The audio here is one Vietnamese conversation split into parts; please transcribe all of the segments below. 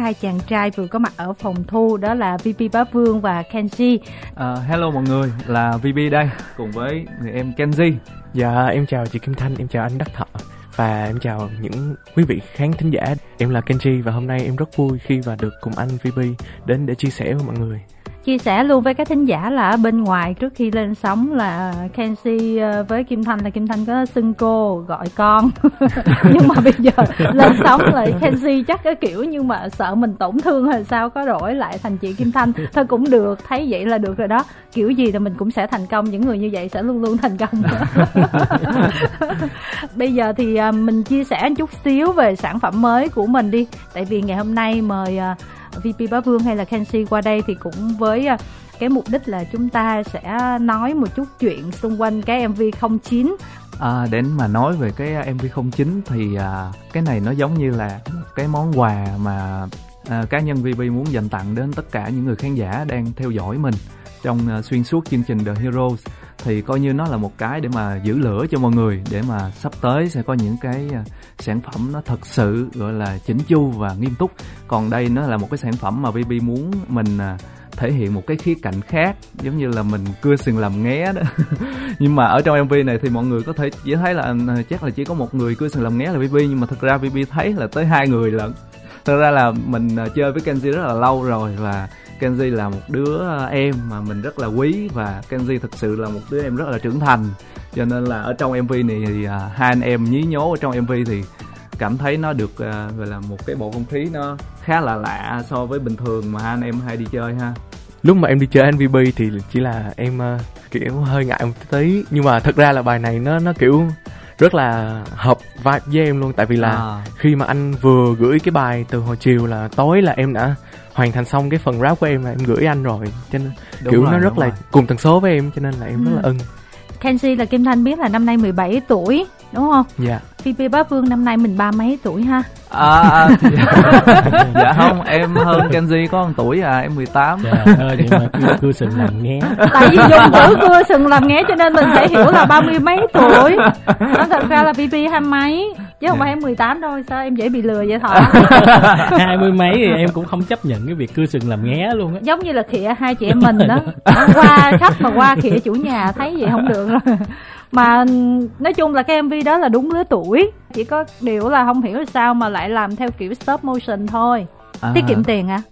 hai chàng trai vừa có mặt ở phòng thu đó là VP Bá Vương và Kenji. Uh, hello mọi người, là VP đây cùng với người em Kenji. Dạ em chào chị Kim Thanh, em chào anh Đắc Thọ và em chào những quý vị khán thính giả. Em là Kenji và hôm nay em rất vui khi và được cùng anh VP đến để chia sẻ với mọi người chia sẻ luôn với các thính giả là ở bên ngoài trước khi lên sóng là Kenzie ờ, với Kim Thanh là Kim Thanh có xưng cô gọi con. Nhưng mà bây giờ lên sóng lại Kenzie chắc cái kiểu nhưng mà sợ mình tổn thương hay sao có đổi lại thành chị Kim Thanh. Thôi cũng được, thấy vậy là được rồi đó. Kiểu gì thì mình cũng sẽ thành công, những người như vậy sẽ luôn luôn thành công. Bây giờ thì à, mình chia sẻ một chút xíu về sản phẩm mới của mình đi. Tại vì ngày hôm nay mời à, VP Bá Vương hay là Kenshi qua đây thì cũng với à, cái mục đích là chúng ta sẽ nói một chút chuyện xung quanh cái MV 09 À, đến mà nói về cái à, MV 09 thì à, cái này nó giống như là một cái món quà mà à, cá nhân VP muốn dành tặng đến tất cả những người khán giả đang theo dõi mình trong uh, xuyên suốt chương trình The Heroes thì coi như nó là một cái để mà giữ lửa cho mọi người, để mà sắp tới sẽ có những cái à, sản phẩm nó thật sự, gọi là chỉnh chu và nghiêm túc. Còn đây nó là một cái sản phẩm mà BB muốn mình à, thể hiện một cái khía cạnh khác, giống như là mình cưa sừng làm nghé đó. Nhưng mà ở trong mv này thì mọi người có thể chỉ thấy là à, chắc là chỉ có một người cưa sừng làm nghé là BB nhưng mà thật ra BB thấy là tới hai người lận. Thật ra là mình chơi với kenji rất là lâu rồi và Kenji là một đứa ờ, em mà mình rất là quý và Kenji thực sự là một đứa em rất là trưởng thành. Cho nên là ở trong MV này thì uh, hai anh em nhí nhố ở trong MV thì cảm thấy nó được uh, gọi là một cái bộ không khí nó khá là lạ so với bình thường mà hai anh em hay đi chơi ha. Lúc mà em đi chơi NVB thì chỉ là em uh, kiểu hơi ngại một tí. Nhưng mà thật ra là bài này nó nó kiểu rất là hợp vibe với em luôn. Tại vì là à. khi mà anh vừa gửi cái bài từ hồi chiều là tối là em đã hoàn thành xong cái phần rap của em là em gửi anh rồi cho nên đúng kiểu rồi, nó rất là rồi. cùng tần số với em cho nên là em ừ. rất là ừ. ưng Kenzie là Kim Thanh biết là năm nay 17 tuổi đúng không? Dạ. VP Bá Vương năm nay mình ba mấy tuổi ha? À, à dạ. không em hơn Kenji có một tuổi à em 18 dạ ơi nhưng mà cưa, sừng làm nghe tại vì dùng chữ cưa sừng làm nghe cho nên mình sẽ hiểu là ba mươi mấy tuổi nó thật ra là VP hai mấy chứ không dạ. phải em 18 đâu sao em dễ bị lừa vậy thọ? Hai mươi mấy thì em cũng không chấp nhận cái việc cưa sừng làm nghe luôn á. Giống như là khịa hai chị em mình đó. Qua khách mà qua khịa chủ nhà thấy vậy không được rồi. Mà nói chung là cái mv đó là đúng lứa tuổi chỉ có điều là không hiểu sao mà lại làm theo kiểu stop motion thôi. À. tiết kiệm tiền à?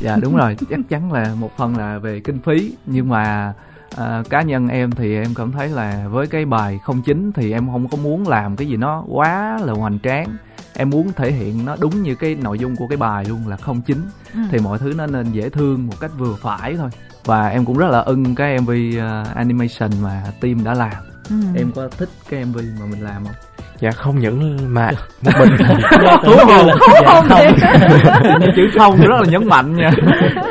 Dạ đúng rồi. Chắc chắn là một phần là về kinh phí nhưng mà à, cá nhân em thì em cảm thấy là với cái bài không chính thì em không có muốn làm cái gì nó quá là hoành tráng. Em muốn thể hiện nó đúng như cái nội dung của cái bài luôn là không chính. Ừ. thì mọi thứ nó nên dễ thương một cách vừa phải thôi. Và em cũng rất là ưng cái mv uh, animation mà team đã làm. Ừ. em có thích cái mv mà mình làm không dạ không những mà một mình. Thú hồn thú hồn chữ không rất là nhấn mạnh nha.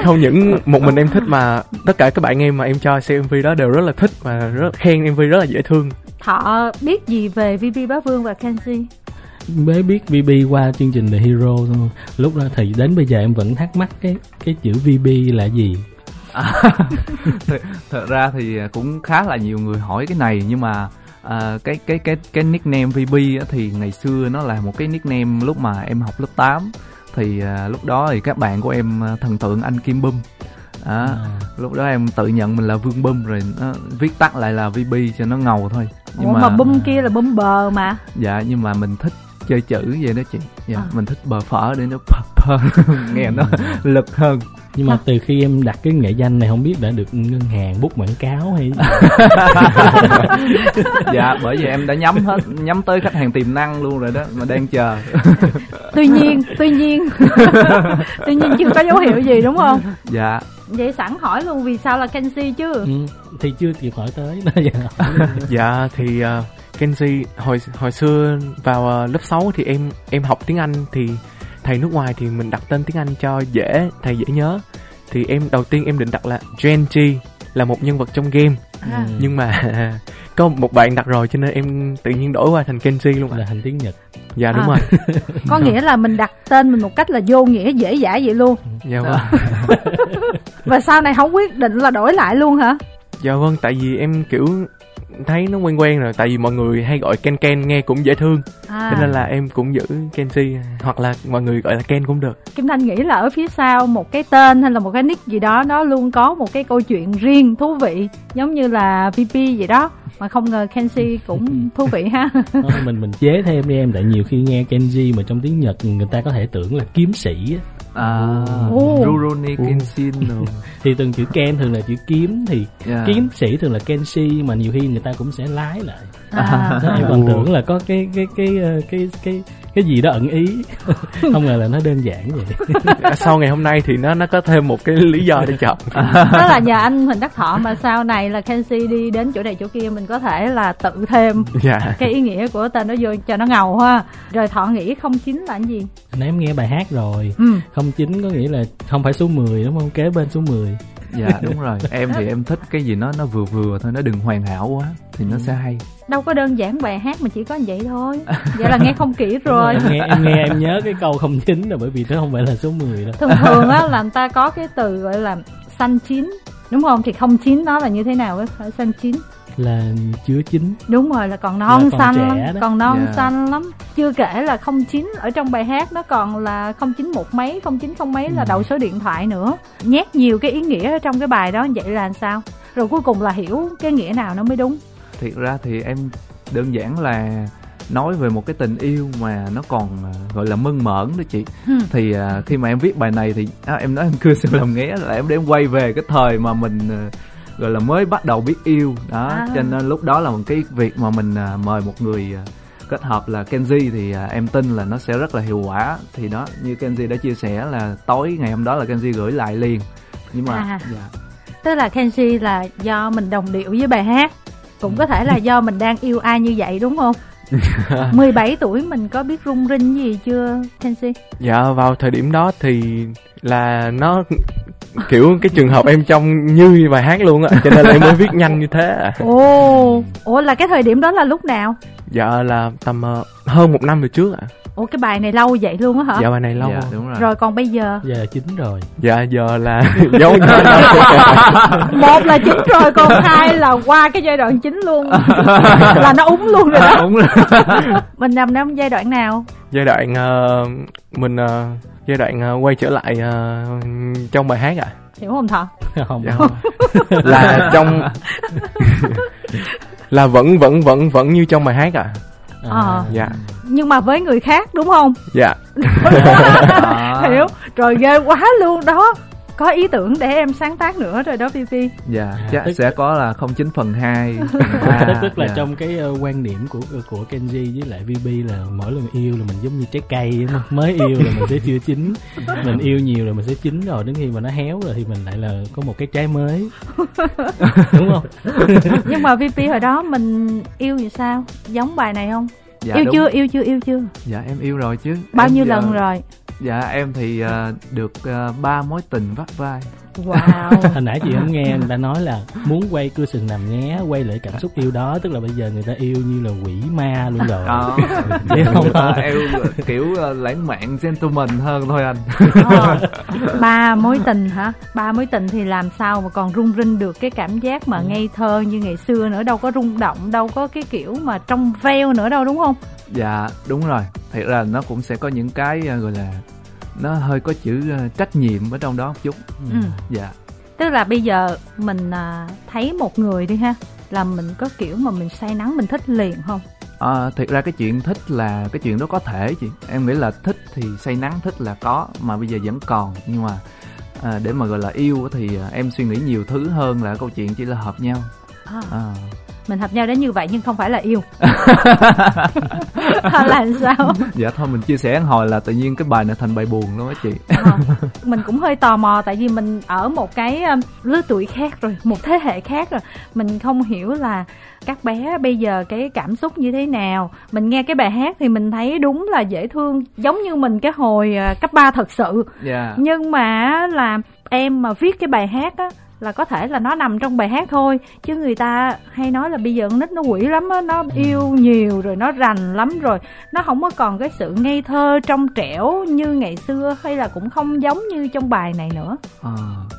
Không những một mình em thích mà tất cả các bạn em mà em cho xem mv đó đều rất là thích và rất khen mv rất là dễ thương. Thọ biết gì về vp bá vương và kenji? Mới biết VB qua chương trình The Hero thôi. Lúc đó thì đến bây giờ em vẫn thắc mắc cái cái chữ VB là gì? À, th- thật ra thì cũng khá là nhiều người hỏi cái này nhưng mà à, cái cái cái cái nickname VB á, thì ngày xưa nó là một cái nickname lúc mà em học lớp 8 thì à, lúc đó thì các bạn của em à, thần tượng anh Kim Bum. À, à. lúc đó em tự nhận mình là Vương Bum rồi nó viết tắt lại là VB cho nó ngầu thôi. Nhưng Ủa mà, mà bum kia là bum bờ mà. Dạ nhưng mà mình thích chơi chữ vậy đó chị. Dạ, à. mình thích bờ phở để nó phở, phở. nghe nó lực hơn nhưng mà từ khi em đặt cái nghệ danh này không biết đã được ngân hàng bút quảng cáo hay dạ bởi vì em đã nhắm hết nhắm tới khách hàng tiềm năng luôn rồi đó mà đang chờ. Tuy nhiên tuy nhiên. Tuy nhiên chưa có dấu hiệu gì đúng không? Dạ. Vậy sẵn hỏi luôn vì sao là Kenzie chứ? Ừ, thì chưa kịp hỏi tới. Dạ. Thì uh, Kenzie hồi hồi xưa vào uh, lớp 6 thì em em học tiếng Anh thì thầy nước ngoài thì mình đặt tên tiếng Anh cho dễ thầy dễ nhớ. Thì em đầu tiên em định đặt là Genji là một nhân vật trong game. À. nhưng mà có một bạn đặt rồi cho nên em tự nhiên đổi qua thành Kenji luôn là thành tiếng Nhật. Dạ đúng à. rồi. Có nghĩa là mình đặt tên mình một cách là vô nghĩa dễ dãi vậy luôn. Dạ vâng. Và sau này không quyết định là đổi lại luôn hả? Dạ vâng tại vì em kiểu thấy nó quen quen rồi tại vì mọi người hay gọi Ken Ken nghe cũng dễ thương. À, cho nên là em cũng giữ Kenji hoặc là mọi người gọi là Ken cũng được. Kim Thanh nghĩ là ở phía sau một cái tên hay là một cái nick gì đó nó luôn có một cái câu chuyện riêng thú vị giống như là VP vậy đó. Mà không ngờ Kenshi cũng thú vị ha. Thôi, mình mình chế thêm đi em tại nhiều khi nghe Kenji mà trong tiếng Nhật người ta có thể tưởng là kiếm sĩ á. À Ồ. Rurouni Kenshin rồi thì từng chữ Ken thường là chữ kiếm thì Dạ. kiếm sĩ thường là Kenshi mà nhiều khi người ta cũng sẽ lái lại. À, Đó, em còn tưởng là có cái cái cái ờ, cái cái cái gì đó ẩn ý. Không ngờ là nó đơn giản vậy. Sau ngày hôm nay thì nó nó có thêm một cái lý do để chọn. Đó là nhờ anh Huỳnh Đắc Thọ mà sau này là Kenshi đi đến chỗ này chỗ kia mình có thể là tự thêm dạ. cái ý nghĩa của tên đó vô cho nó ngầu ha. Rồi Thọ nghĩ không chính là cái gì? Nãy em nghe bài hát rồi. Ừ. không chính có nghĩa là không phải số 10 đúng không? Kế bên số 10 dạ đúng rồi. Em thì em thích cái gì nó nó vừa vừa thôi nó đừng hoàn hảo quá thì nó sẽ hay. Đâu có đơn giản bài hát mà chỉ có vậy thôi. Vậy là nghe không kỹ Đúng rồi. em nghe em nghe em nhớ cái câu không chính là bởi vì nó không phải là số 10 đâu. Thường thường á là người ta có cái từ gọi là xanh chín đúng không? Thì không chín nó là như thế nào? Á phải xanh chín là chứa chính đúng rồi là còn non Là còn xanh lắm đó. còn non Dạ. xanh lắm chưa kể là không chín ở trong bài hát nó còn là không chín một mấy không chín không mấy là Ừ. đầu số điện thoại nữa nhét nhiều cái ý nghĩa ở trong cái bài đó vậy là làm sao rồi cuối cùng là hiểu cái nghĩa nào nó mới đúng thiệt ra thì em đơn giản là nói về một cái tình yêu mà nó còn à, gọi là mơn mởn đó chị Hmm. thì à, khi mà em viết bài này thì à, em nói em cưa sự làm nghé là em đem quay về cái thời mà mình à, gọi là mới bắt đầu biết yêu. Đó À. cho nên lúc đó là một cái việc mà mình à, mời một người à, kết hợp là Kenji thì à, em tin là nó sẽ rất là hiệu quả. Thì đó như Kenji đã chia sẻ là tối ngày hôm đó là Kenji gửi lại liền. Nhưng mà À. dạ, tức là Kenshi là do mình đồng điệu với bài hát. Cũng có thể là do mình đang yêu ai như vậy đúng không? 17 tuổi mình có biết rung rinh gì chưa Kenshi dạ vào thời điểm đó thì là nó kiểu cái trường hợp em trong như bài hát luôn á, cho nên là em mới viết nhanh như thế à. ồ, ủa là cái thời điểm đó là lúc nào dạ là tầm ờ, hơn một năm về trước ạ. Ủa cái bài này lâu vậy luôn á hả? Dạ bài này lâu dạ rồi. đúng rồi, rồi còn bây giờ? Giờ là chính rồi. Dạ giờ là nhau một là chính rồi còn hai là qua cái giai đoạn chính luôn. Là nó úng luôn rồi đó. Đúng rồi mình nằm trong giai đoạn nào? Giai đoạn ờ, mình ờ, giai đoạn ờ, quay trở lại ờ, trong bài hát ạ. Hiểu không thọ không. Dạ. là trong là vẫn vẫn vẫn vẫn như trong bài hát ạ. Ờ. dạ. Nhưng mà với người khác đúng không? Dạ. À. hiểu rồi ghê quá luôn đó có ý tưởng để em sáng tác nữa rồi đó PP dạ À, chắc tức- sẽ có là 09 phần 2 tức, tức là dạ. trong cái ờ, quan điểm của của Kenji với lại VB là mỗi lần yêu là mình giống như trái cây đúng không? mới yêu là mình sẽ chưa chín. Mình yêu nhiều rồi mình sẽ chín rồi đến khi mà nó héo rồi thì mình lại là có một cái trái mới. Đúng không? Nhưng mà VP hồi đó mình yêu như sao? Giống bài này không? Dạ, yêu đúng. chưa? Yêu chưa? Yêu chưa? Dạ em yêu rồi chứ. Bao Em nhiêu giờ- lần rồi dạ em thì à, được à, ba mối tình vắt vai. Wow. Hồi nãy chị không nghe người ta nói là muốn quay cưa sừng nằm nghé quay lại cảm xúc yêu đó tức là bây giờ người ta yêu như là quỷ ma luôn rồi. Ờ, Chứ không người ta phải- yêu kiểu à, lãng mạn gentleman hơn thôi anh. Ờ, ba mối tình hả? Ba mối tình thì làm sao mà còn rung rinh được cái cảm giác mà ngây thơ như ngày xưa nữa? Đâu có rung động đâu có cái kiểu mà trong veo nữa đâu đúng không dạ đúng rồi. Thiệt ra nó cũng sẽ có những cái à, gọi là nó hơi có chữ à, trách nhiệm ở trong đó một chút. Ừ. dạ. Tức là bây giờ mình à, thấy một người đi ha là mình có kiểu mà mình say nắng mình thích liền không? À, thiệt ra cái chuyện thích là cái chuyện đó có thể chị. Em nghĩ là thích thì say nắng thích là có mà bây giờ vẫn còn. Nhưng mà à, để mà gọi là yêu thì em suy nghĩ nhiều thứ hơn là câu chuyện chỉ là hợp nhau. À, à. mình hợp nhau đến như vậy nhưng không phải là yêu Hay là sao? Dạ thôi mình chia sẻ hồi là tự nhiên cái bài này thành bài buồn luôn á chị. Ờ, mình cũng hơi tò mò tại vì mình ở một cái lứa tuổi khác rồi một thế hệ khác rồi. Mình không hiểu là các bé bây giờ cái cảm xúc như thế nào. Mình nghe cái bài hát thì mình thấy đúng là dễ thương giống như mình cái hồi à, cấp 3 thật sự. Dạ. Nhưng mà là em mà viết cái bài hát á là có thể là nó nằm trong bài hát thôi. Chứ người ta hay nói là bây giờ con nít nó quỷ lắm á nó yêu nhiều rồi nó rành lắm rồi. Nó không có còn cái sự ngây thơ trong trẻo như ngày xưa hay là cũng không giống như trong bài này nữa. À.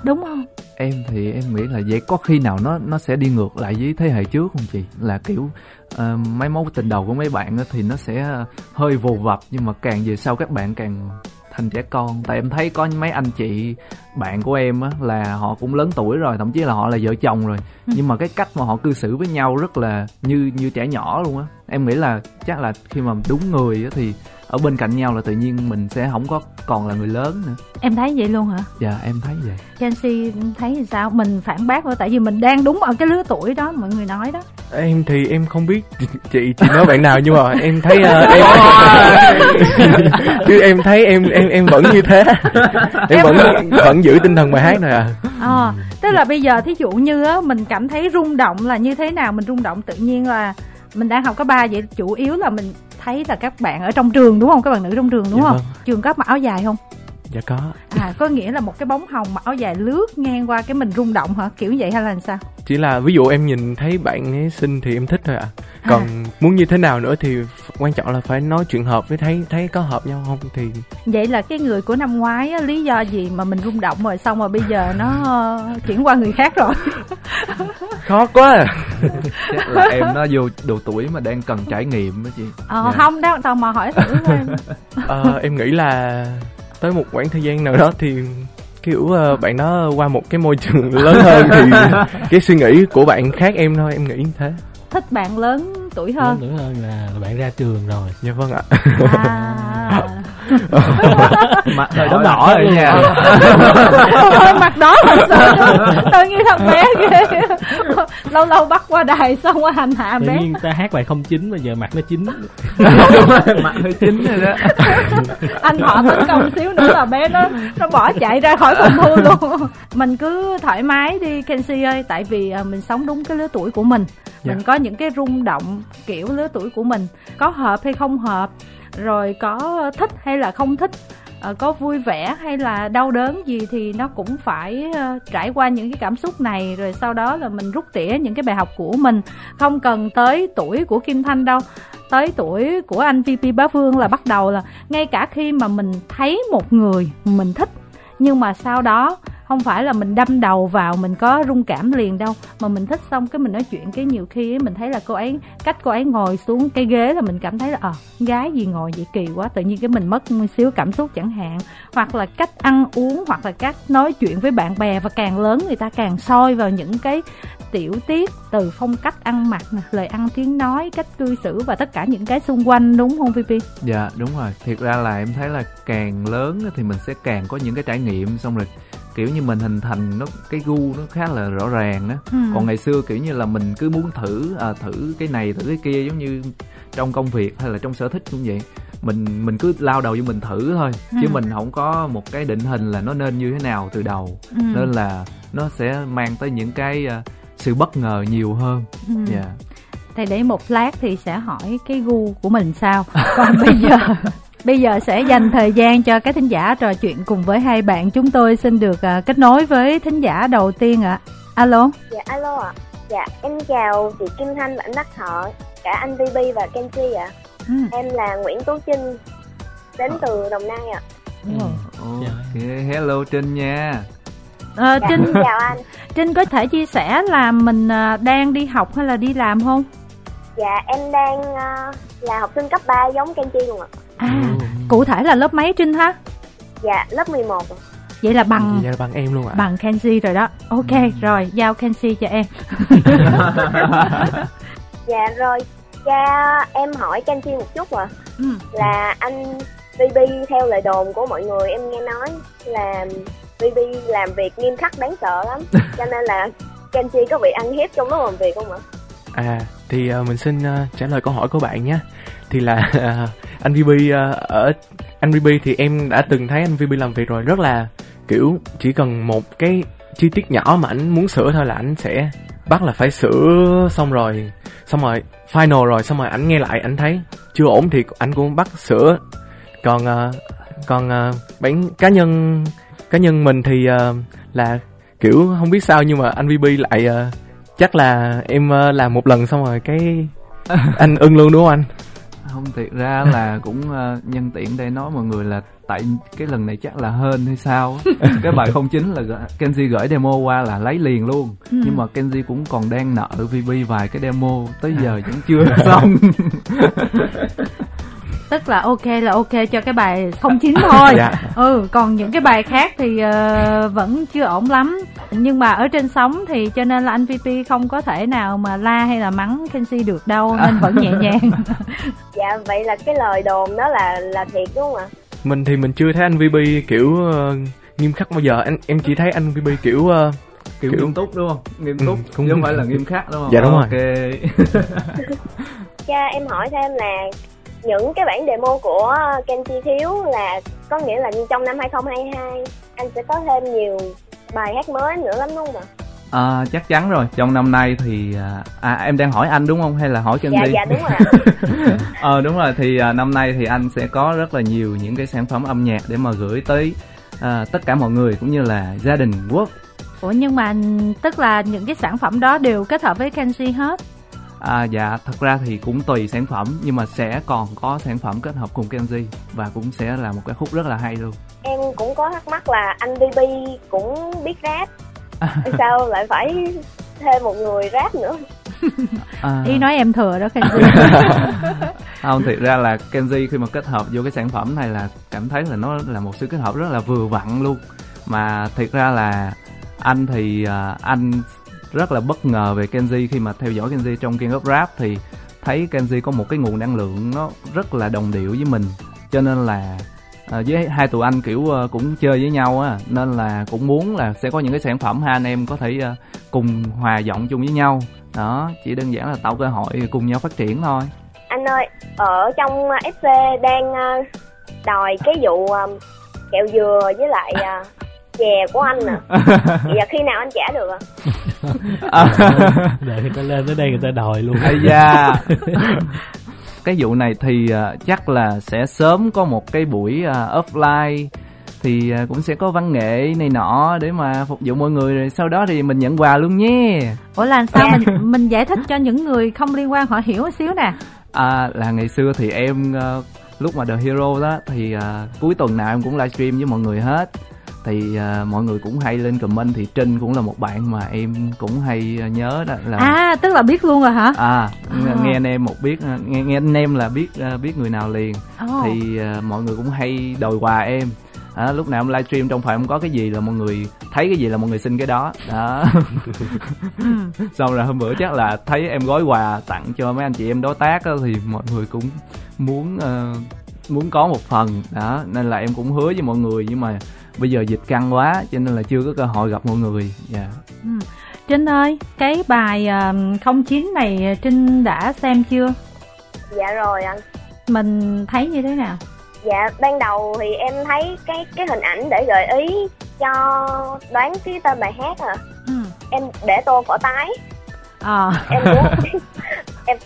đúng không? Em thì em nghĩ là vậy. Có khi nào nó nó sẽ đi ngược lại với thế hệ trước không chị? Là kiểu uh, mấy mối tình đầu của mấy bạn á thì nó sẽ hơi vồ vập nhưng mà càng về sau các bạn càng thành trẻ con. Tại em thấy có mấy anh chị bạn của em á là họ cũng lớn tuổi rồi thậm chí là họ là vợ chồng rồi. Ừ. nhưng mà cái cách mà họ cư xử với nhau rất là như như trẻ nhỏ luôn á. Em nghĩ là chắc là khi mà đúng người á thì ở bên cạnh nhau là tự nhiên mình sẽ không có còn là người lớn nữa. Em thấy vậy luôn hả? Dạ em thấy vậy. Chelsea thấy thì sao? Mình phản bác thôi tại vì mình đang đúng ở cái lứa tuổi đó mọi người nói đó. Em thì em không biết chị chị, nói bạn nào nhưng mà em thấy ờ, em chứ em thấy em em em vẫn như thế. Em vẫn vẫn giữ tinh thần bài hát này à. Ờ, tức là bây giờ thí dụ như á mình cảm thấy rung động là như thế nào? Mình rung động tự nhiên là mình đang học cấp ba vậy chủ yếu là mình thấy là các bạn ở trong trường đúng không? Các bạn nữ trong trường đúng Dạ không? vâng. trường có mặc áo dài không? Dạ có. À có nghĩa là một cái bóng hồng mặc áo dài lướt ngang qua cái mình rung động hả? Kiểu vậy hay là làm sao? Chỉ là ví dụ em nhìn thấy bạn ấy xinh thì em thích thôi ạ còn muốn như thế nào nữa thì quan trọng là phải nói chuyện hợp với thấy thấy có hợp nhau không thì vậy là cái người của năm ngoái á, lý do gì mà mình rung động rồi xong rồi bây giờ nó ờ, chuyển qua người khác rồi? Khó quá à. chắc là em nó vô độ tuổi mà đang cần trải nghiệm đó chị. Ờ Dạ. không đâu tò mò hỏi thử em Ờ, em nghĩ là tới một khoảng thời gian nào đó thì kiểu ờ, bạn đó qua một cái môi trường lớn hơn thì cái suy nghĩ của bạn khác em thôi em nghĩ như thế thích bạn lớn tuổi lớn hơn tuổi hơn là, là bạn ra trường rồi. Dạ vâng ạ. À. Mặt đỏ đỏ rồi nha. Mặt đó thật sự tôi nghĩ thằng bé ghê. Lâu lâu bắt qua đài xong qua hành hạ tự bé. nhiên ta hát bài không chín mà giờ mặt nó chín. Mặt hơi chín rồi đó. Anh họ tấn công xíu nữa là bé nó nó bỏ chạy ra khỏi phòng thu luôn. Mình cứ thoải mái đi Kenzie ơi. Tại vì à, mình sống đúng cái lứa tuổi của mình Dạ. mình có những cái rung động, kiểu, lứa tuổi của mình. Có hợp hay không hợp, rồi có thích hay là không thích ờ, có vui vẻ hay là đau đớn gì thì nó cũng phải ờ, trải qua những cái cảm xúc này, rồi sau đó là mình rút tỉa những cái bài học của mình. Không cần tới tuổi của Kim Thanh đâu, tới tuổi của anh VP Bá Vương là bắt đầu là ngay cả khi mà mình thấy một người mình thích nhưng mà sau đó không phải là mình đâm đầu vào mình có rung cảm liền đâu mà mình thích xong cái mình nói chuyện. Cái nhiều khi ấy, mình thấy là cô ấy cách cô ấy ngồi xuống cái ghế là mình cảm thấy là ờ gái gì ngồi vậy kỳ quá tự nhiên cái mình mất một xíu cảm xúc chẳng hạn. Hoặc là cách ăn uống hoặc là cách nói chuyện với bạn bè và càng lớn người ta càng soi vào những cái tiểu tiết từ phong cách ăn mặc lời ăn tiếng nói cách cư xử và tất cả những cái xung quanh đúng không VP dạ đúng rồi thiệt ra là em thấy là càng lớn thì mình sẽ càng có những cái trải nghiệm xong rồi kiểu như mình hình thành nó cái gu nó khá là rõ ràng đó Ừ. còn ngày xưa kiểu như là mình cứ muốn thử à, thử cái này thử cái kia giống như trong công việc hay là trong sở thích cũng vậy mình mình cứ lao đầu vô mình thử thôi chứ Ừ. mình không có một cái định hình là nó nên như thế nào từ đầu Ừ. nên là nó sẽ mang tới những cái à, sự bất ngờ nhiều hơn Ừ. dạ thì để một lát thì sẽ hỏi cái gu của mình sao còn bây giờ bây giờ sẽ dành thời gian cho các thính giả trò chuyện cùng với hai bạn chúng tôi xin được à, kết nối với thính giả đầu tiên ạ alo Dạ alo ạ. Dạ em chào chị Kim Thanh và anh Đắc Thọ, cả anh VB và Kenji ạ. ừ. Em là Nguyễn Tú Trinh, đến từ Đồng Nai ạ. ok hello trinh nha Ờ, Dạ, trinh chào anh. trinh có thể chia sẻ là mình à, đang đi học hay là đi làm không Dạ em đang ờ, là học sinh cấp 3 giống Kenji luôn ạ. à cụ thể là lớp mấy trinh ha Dạ lớp 11 ạ. vậy là bằng dạ bằng em luôn ạ bằng Kenzie rồi đó ok rồi giao Kenzie cho em Dạ rồi, cha em hỏi Kenji một chút ạ. ừ. Là anh VB theo lời đồn của mọi người em nghe nói là VB làm việc nghiêm khắc đáng sợ lắm. Cho nên là Kenji có bị ăn hiếp trong lúc làm việc không ạ? À thì ờ, mình xin ờ, trả lời câu hỏi của bạn nhé. Thì là ờ, anh VB ờ, ở anh VB thì em đã từng thấy anh VB làm việc rồi rất là kiểu chỉ cần một cái chi tiết nhỏ mà anh muốn sửa thôi là anh sẽ bắt là phải sửa xong rồi xong rồi final rồi xong rồi anh nghe lại anh thấy chưa ổn thì anh cũng bắt sửa còn ờ, còn ờ, bản cá nhân cá nhân mình thì ờ, là kiểu không biết sao nhưng mà anh VB lại ờ, chắc là em ờ, làm một lần xong rồi cái anh ưng luôn đúng không anh? Không thiệt ra là cũng uh, nhân tiện đây nói mọi người là tại cái lần này chắc là hên hay sao cái bài không chính là Kenji gửi demo qua là lấy liền luôn. Ừ. nhưng mà Kenji cũng còn đang nợ VB vài cái demo. Tới giờ vẫn chưa xong tức là ok là ok cho cái bài không chín thôi. Dạ. ừ còn những cái bài khác thì ờ, vẫn chưa ổn lắm. Nhưng mà ở trên sóng thì cho nên là anh VP không có thể nào mà la hay là mắng Kenzie được đâu nên vẫn nhẹ nhàng. Dạ vậy là cái lời đồn đó là là thiệt đúng không ạ? Mình thì mình chưa thấy anh VB kiểu ờ, nghiêm khắc bao giờ. Anh em chỉ thấy anh VB kiểu ờ, kiểu Kiểu- nghiêm túc đúng không? Nghiêm Ừ, túc cũng- chứ không phải là nghiêm khắc đúng không? Dạ, đúng rồi. ok. Cha em hỏi thêm là những cái bản demo của Kenji thiếu là có nghĩa là trong năm 2022 anh sẽ có thêm nhiều bài hát mới nữa lắm đúng không ạ? À, chắc chắn rồi. Trong năm nay thì à, à em đang hỏi anh đúng không? Hay là hỏi Kenji? Dạ dạ đúng rồi ạ. Ờ đúng rồi. Thì à, năm nay thì anh sẽ có rất là nhiều những cái sản phẩm âm nhạc để mà gửi tới à, tất cả mọi người cũng như là gia đình quốc. Ủa nhưng mà tức là những cái sản phẩm đó đều kết hợp với Kenzie hết à, dạ thật ra thì cũng tùy sản phẩm nhưng mà sẽ còn có sản phẩm kết hợp cùng Kenji và cũng sẽ là một cái khúc rất là hay luôn. Em cũng có thắc mắc là anh BB cũng biết rap. Sao lại phải thêm một người rap nữa? À, ý nói em thừa đó Kenzie không thiệt ra là Kenji khi mà kết hợp vô cái sản phẩm này là cảm thấy là nó là một sự kết hợp rất là vừa vặn luôn. Mà thiệt ra là anh thì à, anh rất là bất ngờ về Kenji khi mà theo dõi Kenji trong King of Rap thì thấy Kenji có một cái nguồn năng lượng nó rất là đồng điệu với mình. Cho nên là à, với hai tụi anh kiểu à, cũng chơi với nhau á nên là cũng muốn là sẽ có những cái sản phẩm hai anh em có thể à, cùng hòa giọng chung với nhau. Đó chỉ đơn giản là tạo cơ hội cùng nhau phát triển thôi. Anh ơi ở trong uh, FC đang uh, đòi cái vụ um, kẹo dừa với lại uh, chè của anh nè giờ khi nào anh trả được ạ đợi người ta lên tới đây người ta đòi luôn. Ây da. Cái vụ này thì à, chắc là sẽ sớm có một cái buổi à, offline Thì à, cũng sẽ có văn nghệ này nọ để mà phục vụ mọi người. Rồi sau đó thì mình nhận quà luôn nhé. Ủa là sao mình mình giải thích cho những người không liên quan họ hiểu một xíu nè. À, Là ngày xưa thì em à, lúc mà The Hero đó Thì à, cuối tuần nào em cũng livestream với mọi người hết thì à, mọi người cũng hay lên comment thì Trinh cũng là một bạn mà em cũng hay à, nhớ đó là à tức là biết luôn rồi hả à, nghe, À. nghe anh em một biết à, nghe nghe anh em là biết à, biết người nào liền Ồ. thì à, mọi người cũng hay đòi quà em à, lúc nào em livestream trong phòng có cái gì là mọi người thấy cái gì là mọi người xin cái đó đó Ừ. xong rồi hôm bữa chắc là thấy em gói quà tặng cho mấy anh chị em đối tác á, thì mọi người cũng muốn ờ, muốn có một phần đó nên là em cũng hứa với mọi người nhưng mà bây giờ dịch căng quá cho nên là chưa có cơ hội gặp mọi người dạ Ừ. Trinh ơi, cái bài um, 09 này Trinh đã xem chưa? dạ rồi anh Mình thấy như thế nào? dạ ban đầu thì em thấy cái cái hình ảnh để gợi ý cho đoán cái tên bài hát à Ừ. em để tô cỏ tái Ờ. em muốn em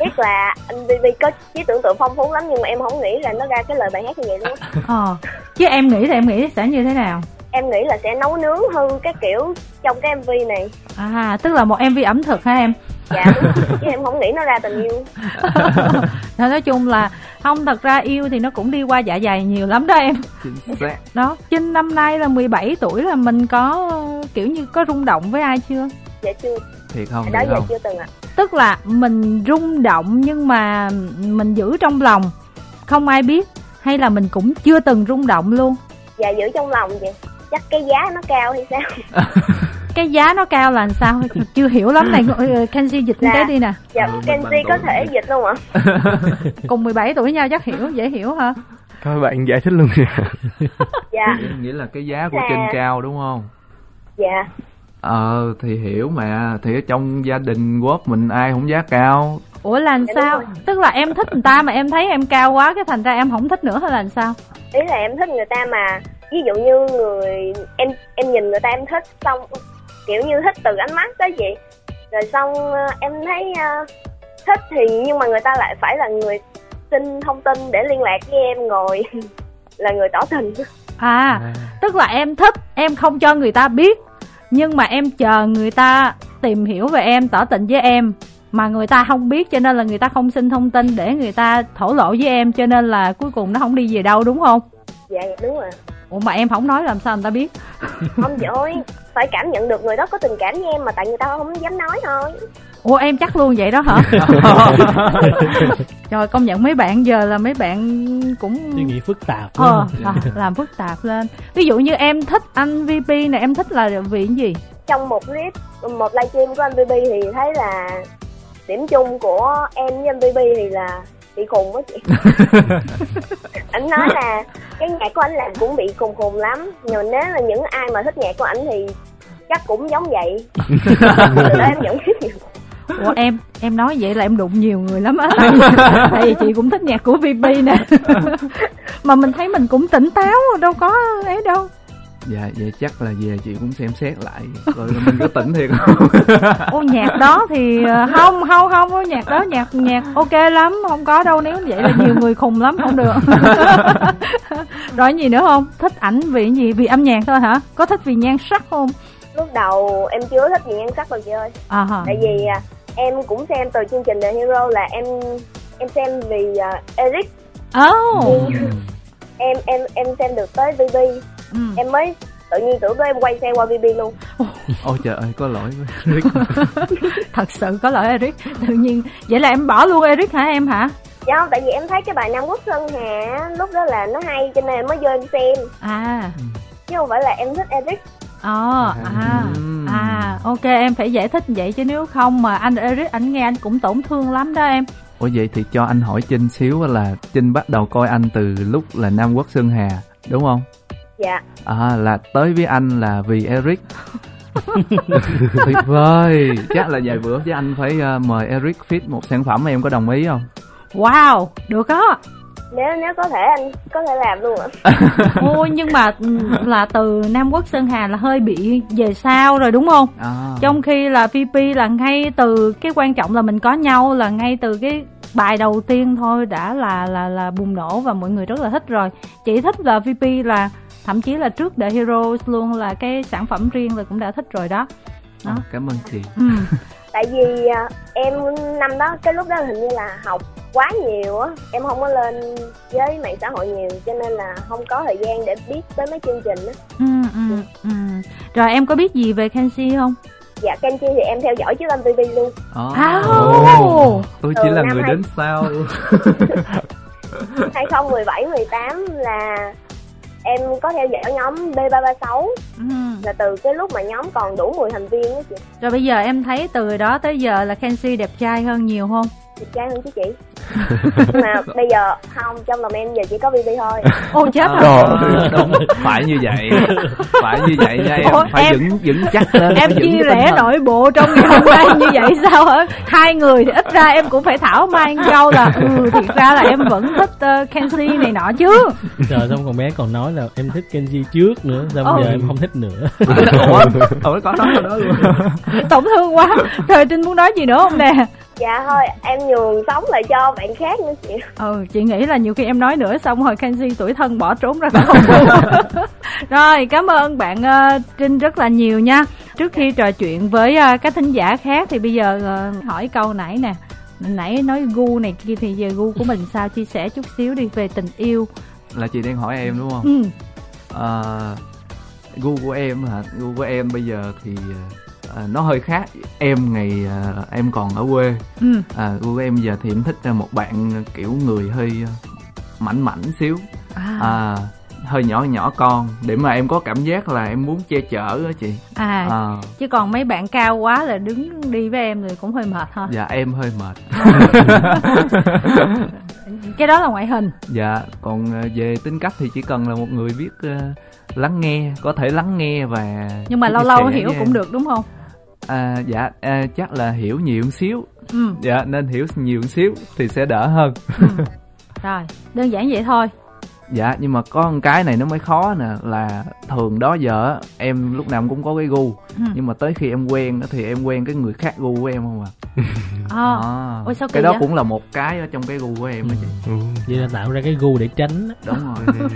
biết là anh BB có trí tưởng tượng phong phú lắm nhưng mà em không nghĩ là nó ra cái lời bài hát như vậy luôn á. Ờ. Chứ em nghĩ thì em nghĩ sẽ như thế nào? em nghĩ là sẽ nấu nướng hư cái kiểu trong cái mv này À, tức là một MV ẩm thực hả em? dạ đúng chứ em không nghĩ nó ra tình yêu Thôi nói chung là không thật ra yêu thì nó cũng đi qua dạ dày nhiều lắm đó em. chính xác Đó, Trinh năm nay là 17 tuổi là mình có kiểu như có rung động với ai chưa? dạ chưa thiệt không đó thiệt giờ không chưa từng ạ Tức là mình rung động nhưng mà mình giữ trong lòng. Không ai biết hay là mình cũng chưa từng rung động luôn. dạ giữ trong lòng vậy. Chắc cái giá nó cao hay sao? Cái giá nó cao là làm sao? Chưa hiểu lắm này ờ, Kenzie dịch Dạ. cái đi nè. Dạ mình Kenji có thể dịch luôn ạ. Cùng 17 tuổi nhau chắc hiểu dễ hiểu hả? Thôi bạn giải thích luôn. Nha. dạ. Nghĩa là cái giá của Là- Trinh cao đúng không? Dạ ờ thì hiểu mà. Thì ở trong gia đình quốc mình ai không giá cao. Ủa là làm Dạ, sao? rồi. tức là em thích người ta mà em thấy em cao quá cái thành ra em không thích nữa hay là làm sao? Ý là em thích người ta mà. Ví dụ như người em em nhìn người ta em thích xong kiểu như thích từ ánh mắt đó chị rồi xong ờ, em thấy ờ, thích thì nhưng mà người ta lại phải là người xin thông tin để liên lạc với em ngồi. Là người tỏ tình. À. tức là em thích em không cho người ta biết nhưng mà em chờ người ta tìm hiểu về em tỏ tình với em mà người ta không biết cho nên là người ta không xin thông tin để người ta thổ lộ với em cho nên là cuối cùng nó không đi về đâu đúng không? Dạ đúng rồi. Ủa mà em không nói làm sao người ta biết? Không ơi phải cảm nhận được người đó có tình cảm với em mà tại người ta không dám nói thôi ủa em chắc luôn vậy đó hả? Trời công nhận mấy bạn giờ là mấy bạn cũng suy nghĩ phức tạp ờ quá. à, làm phức tạp lên. Ví dụ như em thích anh VP này em thích là vì cái gì? Trong một clip một livestream của anh BB thì thấy là điểm chung của em với anh BB thì là bị khùng quá chị. Anh nói là cái nhạc của anh làm cũng bị khùng khùng lắm. Nhưng mà nếu là những ai mà thích nhạc của anh thì chắc cũng giống vậy. Em nhận biết được ủa em em nói vậy là em đụng nhiều người lắm á. Tại, vì- tại vì chị cũng thích nhạc của VP nè. Mà mình thấy mình cũng tỉnh táo đâu có ấy đâu. Dạ vậy chắc là về chị cũng xem xét lại. Rồi mình có tỉnh thiệt không? Ô nhạc đó thì ờ, không không không có nhạc đó nhạc nhạc ok lắm không có đâu nếu vậy là nhiều người khùng lắm không được. Rồi gì nữa không? Thích ảnh vì gì? Vì âm nhạc thôi hả? Có thích vì nhan sắc không? Lúc đầu em chưa thích gì nhan sắc đâu chị ơi. À hả. Tại vì à, em cũng xem từ chương trình The Hero là em em xem vì à, Eric. Oh. Em em em xem được tới BB ừ. em mới tự nhiên tưởng em quay xe qua BB luôn. Ôi trời ơi có lỗi với Rick thật sự có lỗi Eric. Tự nhiên vậy là em bỏ luôn Eric hả em hả? Dạ không tại vì em thấy cái bài Nam Quốc Sơn Hà á, lúc đó là nó hay cho nên em mới vô em xem. À. Chứ không phải là em thích Eric Ồ, à, Ừm. à, ok em phải giải thích vậy chứ nếu không mà anh Eric anh nghe anh cũng tổn thương lắm đó em. ủa vậy thì cho anh hỏi Trinh xíu là Trinh bắt đầu coi anh từ lúc là Nam Quốc Sơn Hà đúng không? Dạ. À là tới với anh là vì Eric. Tuyệt vời. Chắc là vài bữa với anh phải ờ, mời Eric fit một sản phẩm em có đồng ý không? Wow, được đó. Nếu nếu có thể anh có thể làm luôn ạ Ôi nhưng mà ừ, là từ Nam Quốc Sơn Hà là hơi bị về sau rồi đúng không? à, Trong khi là VP là ngay từ cái quan trọng là mình có nhau là ngay từ cái bài đầu tiên thôi đã là là là bùng nổ và mọi người rất là thích rồi. Chị thích là VP là thậm chí là trước The Heroes luôn là cái sản phẩm riêng là cũng đã thích rồi đó. Ờ, cảm ơn chị Ừ. tại vì à, em năm đó cái lúc đó hình như là học quá nhiều á em không có lên với mạng xã hội nhiều cho nên là không có thời gian để biết tới mấy chương trình á Ừ, ừ, ừ. Rồi em có biết gì về Kenshi không? dạ Kenji thì em theo dõi trước anh BB luôn Ồ, À, tôi chỉ là năm người hai- đến sau 2017 18 là em có theo dõi nhóm B336 ừ. là từ cái lúc mà nhóm còn đủ 10 thành viên á chị Rồi bây giờ em thấy từ đó tới giờ là Kenshi đẹp trai hơn nhiều không? Đẹp trai hơn chứ chị nhưng mà bây giờ không trong lòng em giờ chỉ có BB thôi Ô chết Ờ, rồi. đúng phải như vậy phải như vậy nha em Ủa, phải em- vững vững chắc lên Em chia rẽ nội bộ trong ngày hôm nay như vậy sao hả? Hai người thì ít ra em cũng phải thảo mai câu là ừ thiệt ra là em vẫn thích uh, Kenshi này nọ chứ. Rồi xong con bé còn nói là em thích Kenji trước nữa Xong Ồ. giờ em không thích nữa ủa ủa có nói đó luôn Tổn thương quá. Rồi Trinh muốn nói gì nữa không nè? Dạ thôi em nhường sống lại cho bạn khác nữa chị Ừ, chị nghĩ là nhiều khi em nói nữa xong rồi Kenji tuổi thân bỏ trốn ra khỏi thu. rồi, cảm ơn bạn ờ, Trinh rất là nhiều nha. Trước khi trò chuyện với ờ, các thính giả khác thì bây giờ ờ, hỏi câu nãy nè. Nãy nói gu này kia thì giờ gu của mình sao chia sẻ chút xíu đi về tình yêu. là chị đang hỏi em đúng không Ừ. Ờ, gu của em hả gu của em bây giờ thì ờ, nó hơi khác em ngày ờ, em còn ở quê Ừ. à, của em giờ thì em thích ờ, một bạn kiểu người hơi mảnh mảnh xíu À. à hơi nhỏ nhỏ con để mà em có cảm giác là em muốn che chở á chị à, à, chứ còn mấy bạn cao quá là đứng đi với em thì cũng hơi mệt ha. dạ em hơi mệt Cái đó là ngoại hình. dạ còn về tính cách thì chỉ cần là một người biết lắng nghe có thể lắng nghe và Nhưng mà lâu lâu hiểu cũng được đúng không? À, dạ à, chắc là hiểu nhiều một xíu Ừ. dạ nên hiểu nhiều một xíu thì sẽ đỡ hơn Rồi, đơn giản vậy thôi. dạ nhưng mà có một cái này nó mới khó nè là thường đó giờ em lúc nào cũng có cái gu Ừ. nhưng mà tới khi em quen thì em quen cái người khác gu của em không à Ờ. À, Ôi, sao cái đó vậy? cũng là một cái ở trong cái gu của em á chị Ừ. vậy là tạo ra cái gu để tránh đúng rồi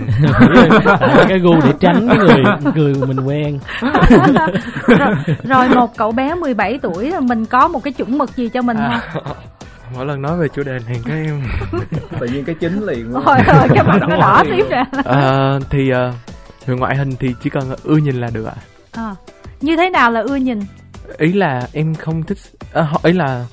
tạo ra cái gu để tránh cái người người mình quen rồi, rồi một cậu bé 17 tuổi là mình có một cái chuẩn mực gì cho mình À. không? mỗi lần nói về chủ đề này cái em tự nhiên cái chính liền luôn Rồi rồi cái mặt nó đỏ tiếp ra. Ờ, thì ờ, về ngoại hình thì chỉ cần ưa nhìn là được ạ Ờ. Như thế nào là ưa nhìn? Ý là em không thích à, ý là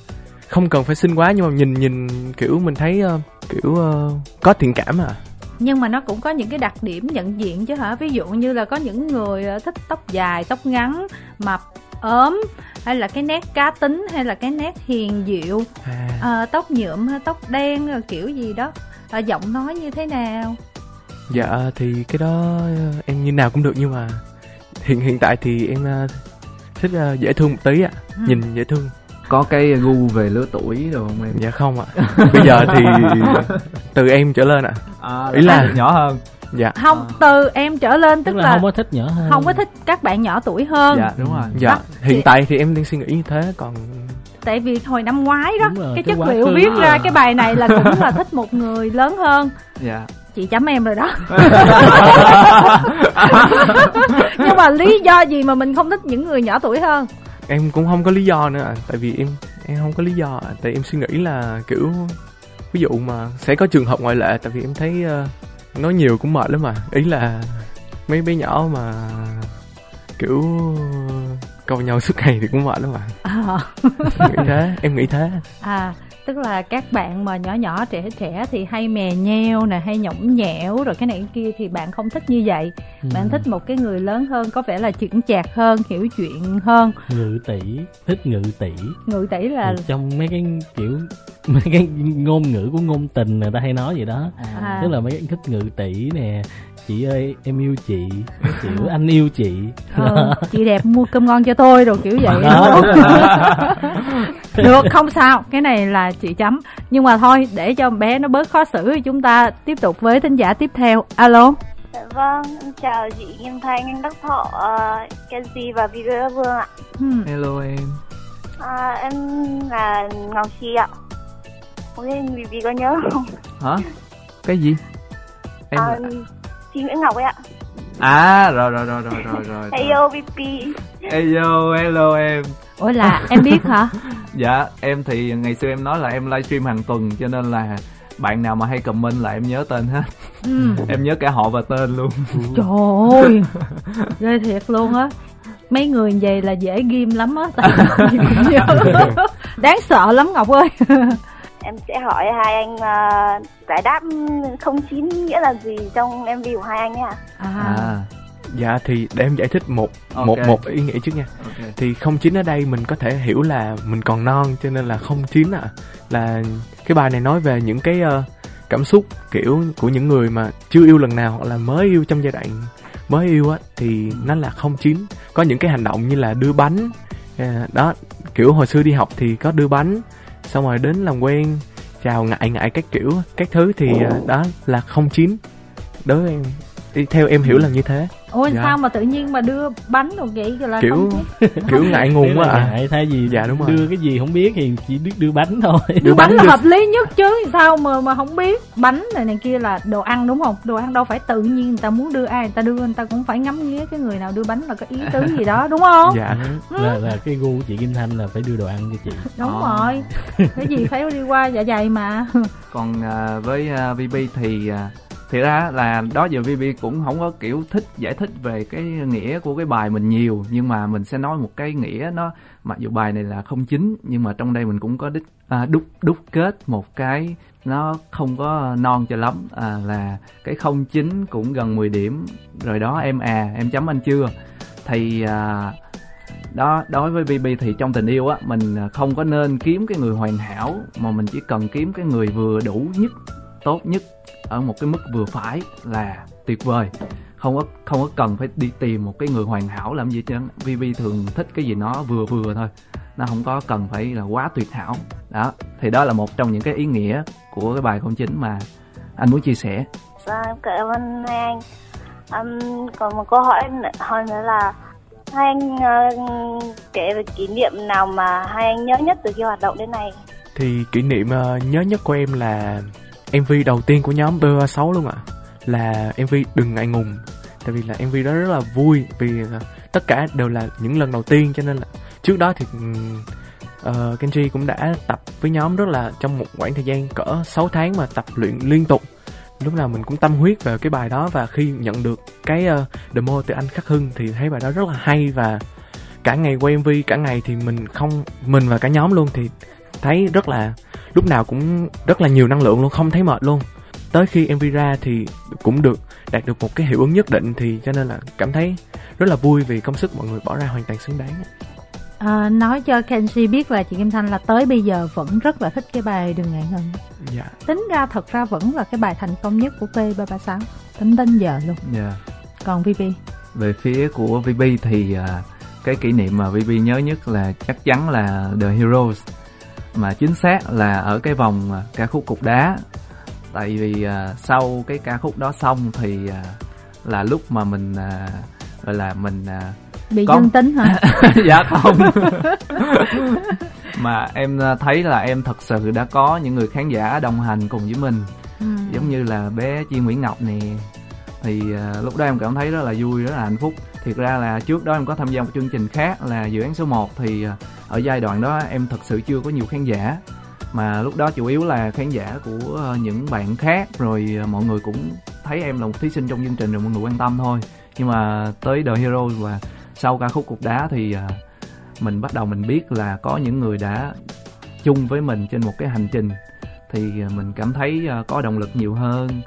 không cần phải xinh quá nhưng mà nhìn nhìn kiểu mình thấy ờ, kiểu ờ, có thiện cảm à Nhưng mà nó cũng có những cái đặc điểm nhận diện chứ hả? Ví dụ như là có những người ờ, thích tóc dài, tóc ngắn, mập, ốm hay là cái nét cá tính hay là cái nét hiền dịu, à ờ, tóc nhuộm hay tóc đen kiểu gì đó. Ờ, giọng nói như thế nào? dạ thì cái đó em như nào cũng được nhưng mà hiện hiện tại thì em thích ờ, dễ thương một tí ạ Ừ. nhìn dễ thương. Có cái gu về lứa tuổi rồi không em? Dạ không ạ. Bây giờ thì từ em trở lên ạ. À, Ý là- nhỏ hơn. Dạ. Không, từ em trở lên tức tức là là không có thích nhỏ hơn. không có thích các bạn nhỏ tuổi hơn. dạ đúng rồi. Dạ. Đó, hiện chị- tại thì em đang suy nghĩ như thế còn tại vì hồi năm ngoái đó rồi, cái cái chất liệu viết ra à. cái bài này là cũng là thích một người lớn hơn. Dạ chị chấm em rồi đó. Nhưng mà lý do gì mà mình không thích những người nhỏ tuổi hơn? Em cũng không có lý do nữa tại vì em em không có lý do tại em suy nghĩ là kiểu ví dụ mà sẽ có trường hợp ngoại lệ tại vì em thấy ờ, nói nhiều cũng mệt lắm mà. Ý là mấy bé nhỏ mà kiểu câu nhau suốt ngày thì cũng mệt lắm mà. À, Em nghĩ thế em nghĩ thế. À tức là các bạn mà nhỏ nhỏ trẻ trẻ thì hay mè nheo nè hay nhõng nhẽo rồi cái này cái kia thì bạn không thích như vậy. Ừ. bạn thích một cái người lớn hơn có vẻ là chững chạc hơn hiểu chuyện hơn. Ngự tỷ thích ngự tỷ. Ngự tỷ là trong mấy cái kiểu mấy cái ngôn ngữ của ngôn tình người ta hay nói vậy đó. À, tức là mấy cái thích ngự tỷ nè chị ơi em yêu chị kiểu anh yêu chị ờ, chị đẹp mua cơm ngon cho tôi rồi kiểu vậy Đó. được không sao cái này là chị chấm nhưng mà thôi để cho bé nó bớt khó xử thì chúng ta tiếp tục với thính giả tiếp theo alo Dạ vâng, em chào chị Kim Thanh, anh Đắc Thọ, uh, Kenzie và Video Vương ạ. hmm. hello em À, em là Ngọc Chi ạ. Không biết vì, vì có nhớ không? hả cái gì em À, chị Nguyễn Ngọc ấy ạ. à rồi rồi rồi rồi rồi rồi Heyo VP. hello hello em ủa là em biết hả dạ em thì ngày xưa em nói là em livestream hàng tuần cho nên là bạn nào mà hay comment là em nhớ tên hết ừ. em nhớ cả họ và tên luôn trời ơi ghê thiệt luôn á mấy người vậy là dễ ghim lắm á tại vì cũng nhớ. đáng sợ lắm ngọc ơi Em sẽ hỏi hai anh uh, giải đáp 09 nghĩa là gì trong MV của hai anh ấy ạ. à, à dạ thì để em giải thích một Ok. một một ý nghĩa trước nha. Ok. Thì không chín ở đây mình có thể hiểu là mình còn non cho nên là không chín à là cái bài này nói về những cái ờ, cảm xúc kiểu của những người mà chưa yêu lần nào hoặc là mới yêu trong giai đoạn mới yêu á thì nó là không chín. Có những cái hành động như là đưa bánh à, đó kiểu hồi xưa đi học thì có đưa bánh xong rồi đến làm quen, chào ngại ngại các kiểu, các thứ thì ờ, đó là không chín. Đối với em theo em hiểu là như thế. Ôi Dạ. sao mà tự nhiên mà đưa bánh rồi vậy là kiểu kiểu ngại ngùng quá à. ngại thay vì Dạ, đúng rồi. đưa cái gì không biết thì chỉ biết đưa bánh thôi. Đưa bánh bánh là đưa hợp lý nhất chứ sao mà mà không biết. Bánh này này kia là đồ ăn đúng không? Đồ ăn đâu phải tự nhiên người ta muốn đưa ai người ta đưa người ta cũng phải ngắm nghía cái người nào đưa bánh là có ý tứ gì đó đúng không? Dạ. Là là cái gu của chị Kim Thanh là phải đưa đồ ăn cho chị. Đúng Ờ. rồi. Cái gì phải đi qua dạ dày mà. Còn à, với à, VB thì à, thì ra là đó giờ VB cũng không có kiểu thích giải thích về cái nghĩa của cái bài mình nhiều nhưng mà mình sẽ nói một cái nghĩa nó mặc dù bài này là không chính nhưng mà trong đây mình cũng có đích à, đúc đúc kết một cái nó không có non cho lắm. À, là cái không chính cũng gần 10 điểm. Rồi đó em à em chấm anh chưa? Thì à, đó đối với BB thì trong tình yêu á mình không có nên kiếm cái người hoàn hảo mà mình chỉ cần kiếm cái người vừa đủ nhất tốt nhất ở một cái mức vừa phải là tuyệt vời. Không có không có cần phải đi tìm một cái người hoàn hảo làm gì chứ VB thường thích cái gì nó vừa vừa thôi. Nó không có cần phải là quá tuyệt hảo. Đó thì đó là một trong những cái ý nghĩa của cái bài không chính mà anh muốn chia sẻ. Dạ, em cảm ơn hai anh. Em còn một câu hỏi hỏi nữa là Hai anh ờ, kể về kỷ niệm nào mà hai anh nhớ nhất từ khi hoạt động đến nay. Thì kỷ niệm ờ, nhớ nhất của em là MV đầu tiên của nhóm BO6 luôn ạ. Là MV Đừng ngại ngùng. Tại vì là MV đó rất là vui vì ờ, tất cả đều là những lần đầu tiên cho nên là trước đó thì uh, Kenji cũng đã tập với nhóm rất là trong một khoảng thời gian cỡ 6 tháng mà tập luyện liên tục lúc nào mình cũng tâm huyết về cái bài đó và khi nhận được cái uh, demo từ anh khắc hưng thì thấy bài đó rất là hay và cả ngày quay mv cả ngày thì mình không mình và cả nhóm luôn thì thấy rất là lúc nào cũng rất là nhiều năng lượng luôn không thấy mệt luôn. Tới khi mv ra thì cũng được đạt được một cái hiệu ứng nhất định thì cho nên là cảm thấy rất là vui vì công sức mọi người bỏ ra hoàn toàn xứng đáng. À, nói cho Kenji biết là chị Kim Thanh là tới bây giờ vẫn rất là thích cái bài đừng ngại ngần. Dạ. Tính ra thật ra vẫn là cái bài thành công nhất của P336 tính đến giờ luôn. Dạ. Còn VP về phía của VP thì à, cái kỷ niệm mà VP nhớ nhất là chắc chắn là The Heroes mà chính xác là ở cái vòng à, ca khúc cục đá. Tại vì à, sau cái ca khúc đó xong thì à, là lúc mà mình à, gọi là mình à, bị Con- dương tính hả? Dạ không. Mà em à, thấy là em thật sự đã có những người khán giả đồng hành cùng với mình. Ừ. giống như là bé Chi Nguyễn Ngọc nè. Thì à, lúc đó em cảm thấy rất là vui rất là hạnh phúc thiệt ra là trước đó em có tham gia một chương trình khác là dự án số 1 thì ờ, ở giai đoạn đó em thật sự chưa có nhiều khán giả. Mà lúc đó chủ yếu là khán giả của ờ, những bạn khác, rồi ờ, mọi người cũng thấy em là một thí sinh trong chương trình rồi mọi người quan tâm thôi. Nhưng mà tới The Hero và sau ca khúc cục đá thì mình bắt đầu mình biết là có những người đã chung với mình trên một cái hành trình. Thì mình cảm thấy có động lực nhiều hơn